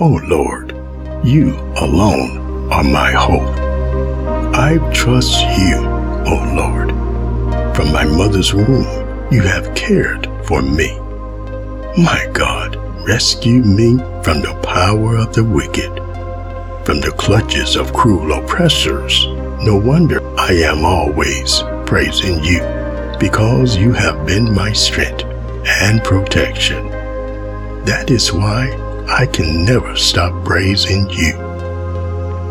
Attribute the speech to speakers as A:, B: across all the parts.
A: O Lord, you alone are my hope. I trust you, O Lord. From my mother's womb, you have cared for me. My God, rescue me from the power of the wicked, from the clutches of cruel oppressors. No wonder I am always praising you, because you have been my strength and protection. That is why I can never stop praising you.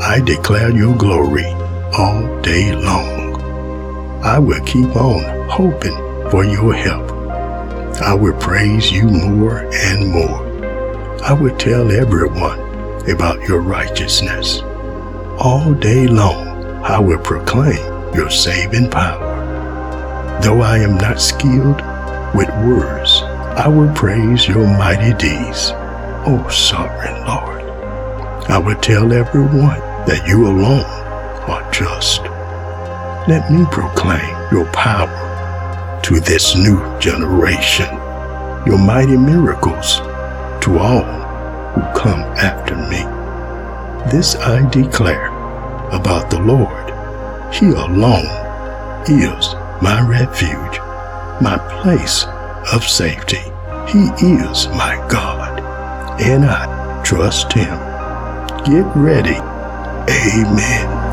A: I declare your glory all day long. I will keep on hoping for your help. I will praise you more and more. I will tell everyone about your righteousness. All day long, I will proclaim your saving power. Though I am not skilled with words, I will praise your mighty deeds, O sovereign Lord. I will tell everyone that you alone are just. Let me proclaim your power to this new generation, your mighty miracles to all who come after me. This I declare about the Lord. He alone is my refuge, my place of safety. He is my God, and I trust Him. Get ready. Amen.